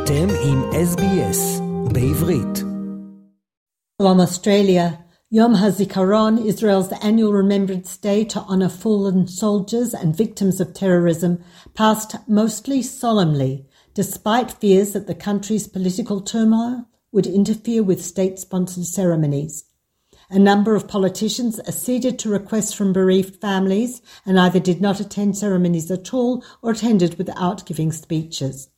אתם עם SBS בעברית. From Australia, Yom HaZikaron, Israel's annual Remembrance Day to honour fallen soldiers and victims of terrorism, passed mostly solemnly, despite fears that the country's political turmoil would interfere with state-sponsored ceremonies. A number of politicians acceded to requests from bereaved families and either did not attend ceremonies at all or attended without giving speeches.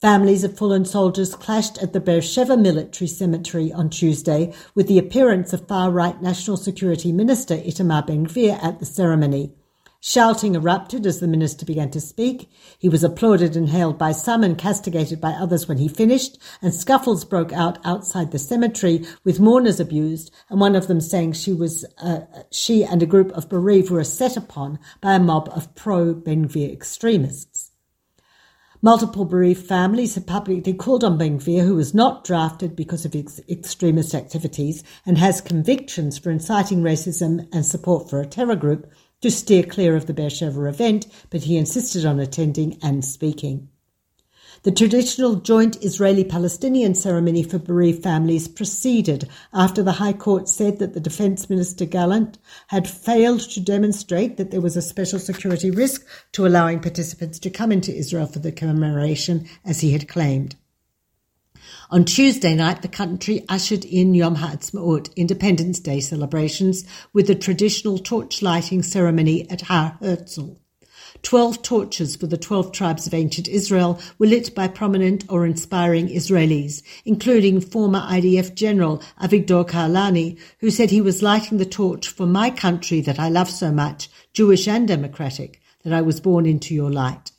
Families of fallen soldiers clashed at the Beersheba Military Cemetery on Tuesday with the appearance of far-right National Security Minister Itamar Ben-Gvir at the ceremony. Shouting erupted as the minister began to speak. He was applauded and hailed by some and castigated by others when he finished, and scuffles broke out outside the cemetery with mourners abused, and one of them saying she was uh, she and a group of bereaved were set upon by a mob of pro-Ben-Gvir extremists. Multiple bereaved families have publicly called on Ben-Gvir, who was not drafted because of ex- extremist activities and has convictions for inciting racism and support for a terror group, to steer clear of the Beersheba event, but he insisted on attending and speaking. The traditional joint Israeli Palestinian ceremony for bereaved families proceeded after the High Court said that the Defense Minister Gallant had failed to demonstrate that there was a special security risk to allowing participants to come into Israel for the commemoration, as he had claimed. On Tuesday night, the country ushered in Yom Ha'atzmaut, Independence Day celebrations, with a traditional torch lighting ceremony at Har Herzl. Twelve torches for the twelve tribes of ancient Israel were lit by prominent or inspiring Israelis, including former IDF General Avigdor Kahalani, who said he was lighting the torch for my country that I love so much, Jewish and democratic, that I was born into your light.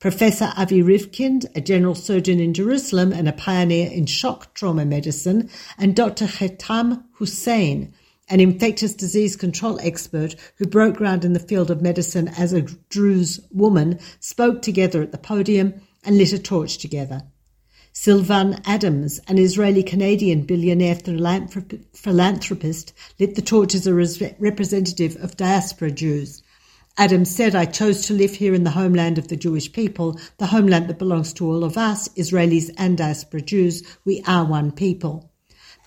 Professor Avi Rivkind, a general surgeon in Jerusalem and a pioneer in shock trauma medicine, and Dr. Khetam Hussein, an infectious disease control expert who broke ground in the field of medicine as a Druze woman, spoke together at the podium and lit a torch together. Sylvan Adams, an Israeli Canadian billionaire philanthropist, lit the torch as a representative of diaspora Jews. Adams said, I chose to live here in the homeland of the Jewish people, the homeland that belongs to all of us, Israelis and diaspora Jews. We are one people.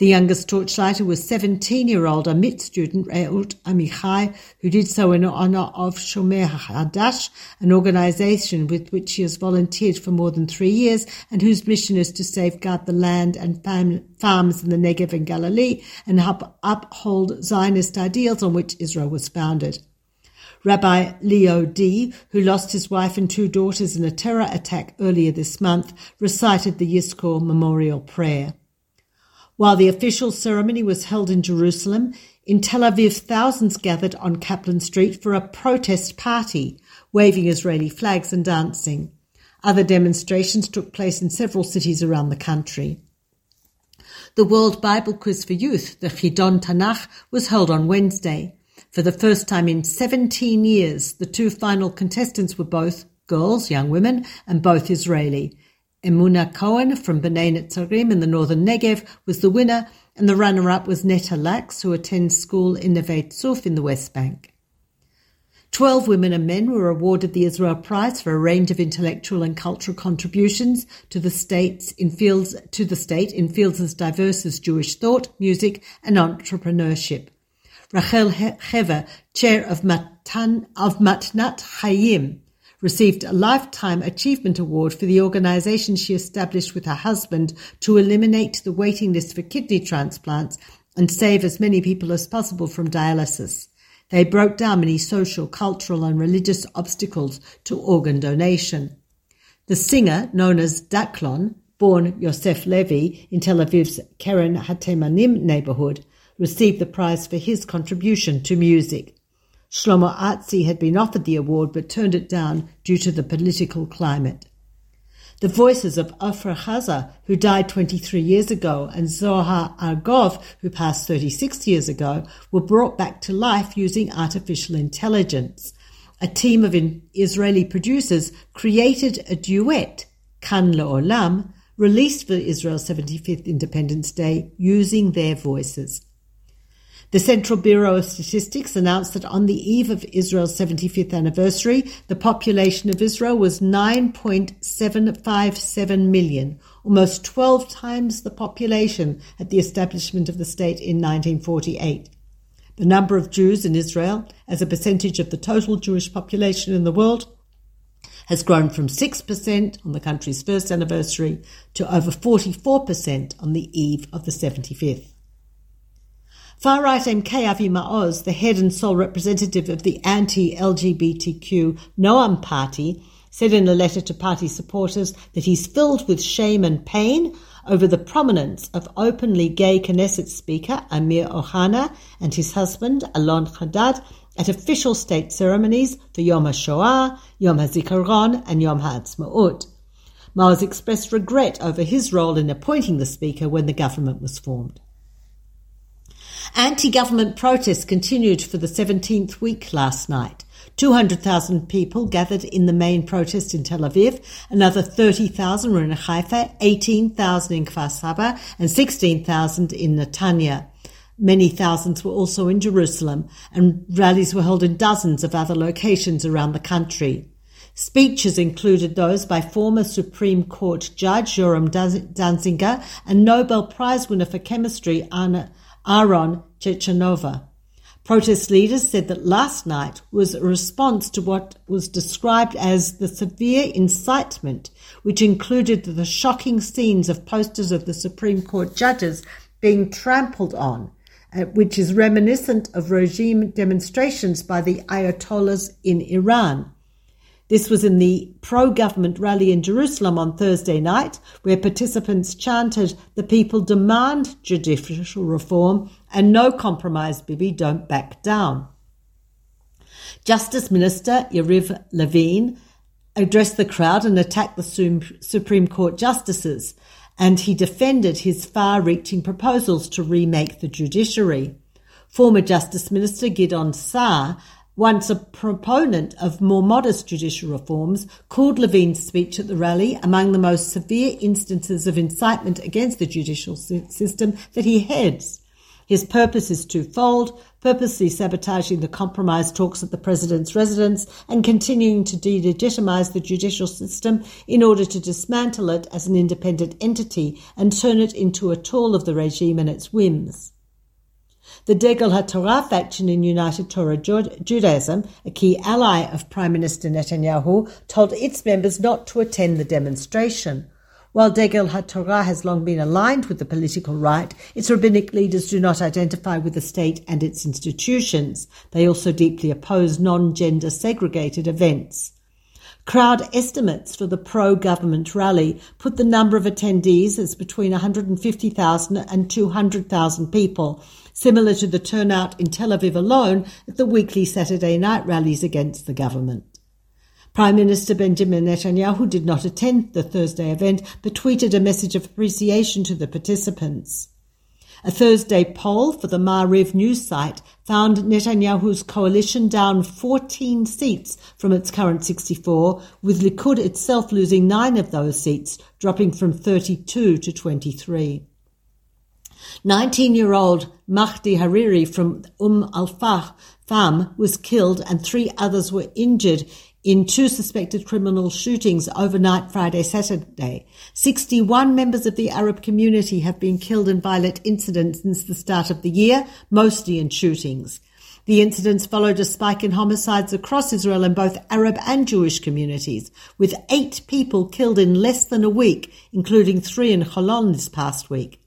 The youngest torchlighter was 17-year-old Amit student Reut Amichai, who did so in honor of Shomer Hadash, an organization with which she has volunteered for more than three years and whose mission is to safeguard the land and farms in the Negev and Galilee and uphold Zionist ideals on which Israel was founded. Rabbi Leo Dee, who lost his wife and two daughters in a terror attack earlier this month, recited the Yizkor memorial prayer. While the official ceremony was held in Jerusalem, in Tel Aviv thousands gathered on Kaplan Street for a protest party, waving Israeli flags and dancing. Other demonstrations took place in several cities around the country. The World Bible Quiz for Youth, the Chidon Tanakh, was held on Wednesday. For the first time in 17 years, the two final contestants were both girls, young women, and both Israeli. Emuna Cohen from Bnei Netzarim in the northern Negev was the winner, and the runner-up was Netta Lax, who attends school in Neve Tzuf in the West Bank. Twelve women and men were awarded the Israel Prize for a range of intellectual and cultural contributions to the states in fields to the state in fields as diverse as Jewish thought, music, and entrepreneurship. Rachel Hever, chair of Matan of Matnat Hayim, received a Lifetime Achievement Award for the organization she established with her husband to eliminate the waiting list for kidney transplants and save as many people as possible from dialysis. They broke down many social, cultural, and religious obstacles to organ donation. The singer, known as Daklon, born Yosef Levi in Tel Aviv's Kerem Hatemanim neighborhood, received the prize for his contribution to music. Shlomo Artzi had been offered the award but turned it down due to the political climate. The voices of Ofra Haza, who died 23 years ago, and Zohar Argov, who passed 36 years ago, were brought back to life using artificial intelligence. A team of Israeli producers created a duet, Kan Le'olam, released for Israel's 75th Independence Day using their voices. The Central Bureau of Statistics announced that on the eve of Israel's 75th anniversary, the population of Israel was 9.757 million, almost 12 times the population at the establishment of the state in 1948. The number of Jews in Israel, as a percentage of the total Jewish population in the world, has grown from 6% on the country's first anniversary to over 44% on the eve of the 75th. Far-right MK Avi Maoz, the head and sole representative of the anti-LGBTQ Noam party, said in a letter to party supporters that he's filled with shame and pain over the prominence of openly gay Knesset Speaker Amir Ohana and his husband Alon Haddad at official state ceremonies for Yom HaShoah, Yom HaZikaron and Yom HaAtzmaut. Maoz expressed regret over his role in appointing the speaker when the government was formed. Anti-government protests continued for the 17th week last night. 200,000 people gathered in the main protest in Tel Aviv, another 30,000 were in Haifa, 18,000 in Kfar Saba, and 16,000 in Netanya. Many thousands were also in Jerusalem, and rallies were held in dozens of other locations around the country. Speeches included those by former Supreme Court Judge Yoram Danziger and Nobel Prize winner for chemistry Anna Aaron Ciechanover. Protest leaders said that last night was a response to what was described as the severe incitement, which included the shocking scenes of posters of the Supreme Court judges being trampled on, uh, which is reminiscent of regime demonstrations by the Ayatollahs in Iran. This was in the pro government rally in Jerusalem on Thursday night, where participants chanted, The people demand judicial reform and no compromise, Bibi, don't back down. Justice Minister Yariv Levin addressed the crowd and attacked the Supreme Court justices, and he defended his far reaching proposals to remake the judiciary. Former Justice Minister Gideon Saar once a proponent of more modest judicial reforms, called Levin's speech at the rally among the most severe instances of incitement against the judicial system that he heads. His purpose is twofold, purposely sabotaging the compromise talks at the president's residence and continuing to delegitimize the judicial system in order to dismantle it as an independent entity and turn it into a tool of the regime and its whims. The Degel HaTorah faction in United Torah Judaism, a key ally of Prime Minister Netanyahu, told its members not to attend the demonstration. While Degel HaTorah has long been aligned with the political right, its rabbinic leaders do not identify with the state and its institutions. They also deeply oppose non-gender segregated events. Crowd estimates for the pro-government rally put the number of attendees as between 150,000 and 200,000 people, similar to the turnout in Tel Aviv alone at the weekly Saturday night rallies against the government. Prime Minister Benjamin Netanyahu did not attend the Thursday event, but tweeted a message of appreciation to the participants. A Thursday poll for the Maariv news site found Netanyahu's coalition down 14 seats from its current 64, with Likud itself losing nine of those seats, dropping from 32 to 23. 19-year-old Mahdi Hariri from Umm al-Fahm was killed and three others were injured in two suspected criminal shootings overnight Friday, Saturday. 61 members of the Arab community have been killed in violent incidents since the start of the year, mostly in shootings. The incidents followed a spike in homicides across Israel in both Arab and Jewish communities, with eight people killed in less than a week, including three in Holon this past week.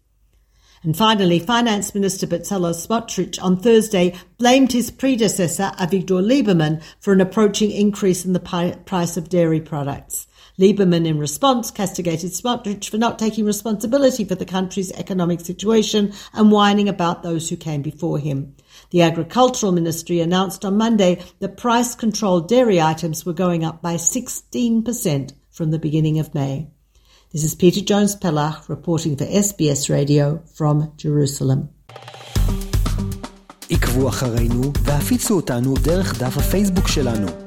And finally, Finance Minister Bezalel Smotrich on Thursday blamed his predecessor, Avigdor Lieberman, for an approaching increase in the price of dairy products. Lieberman, in response, castigated Smotrich for not taking responsibility for the country's economic situation and whining about those who came before him. The Agricultural Ministry announced on Monday that price controlled dairy items were going up by 16% from the beginning of May. This is Peta Jones Pellach reporting for SBS Radio from Jerusalem. עקבו אחרינו והפיצו אותנו דרך דף הפייסבוק שלנו.